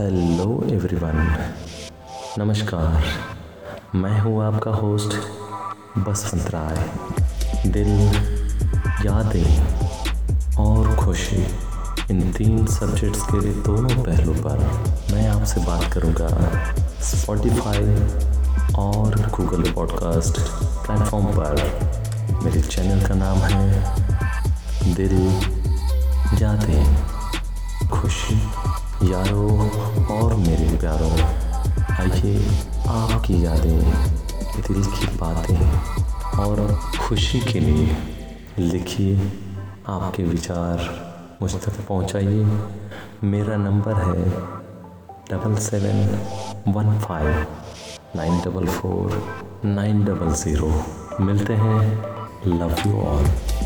Hello everyone नमस्कार। मैं हूँ आपका होस्ट बसवंत राय। दिल, यादें और खुशी। इन तीन सब्जेक्ट्स के दोनों पहलू पर मैं आपसे बात करूँगा स्पॉटिफाई और गूगल पॉडकास्ट प्लेटफॉर्म पर। मेरे चैनल का नाम है दिल, यादें, खुशी। यारों और मेरे प्यारों, आइए आपकी यादें, दिल की बातें और खुशी के लिए लिखिए आपके विचार। मुझ तक पहुंचाइए। मेरा नंबर है double seven one five nine double four nine double zero. मिलते हैं। Love you all.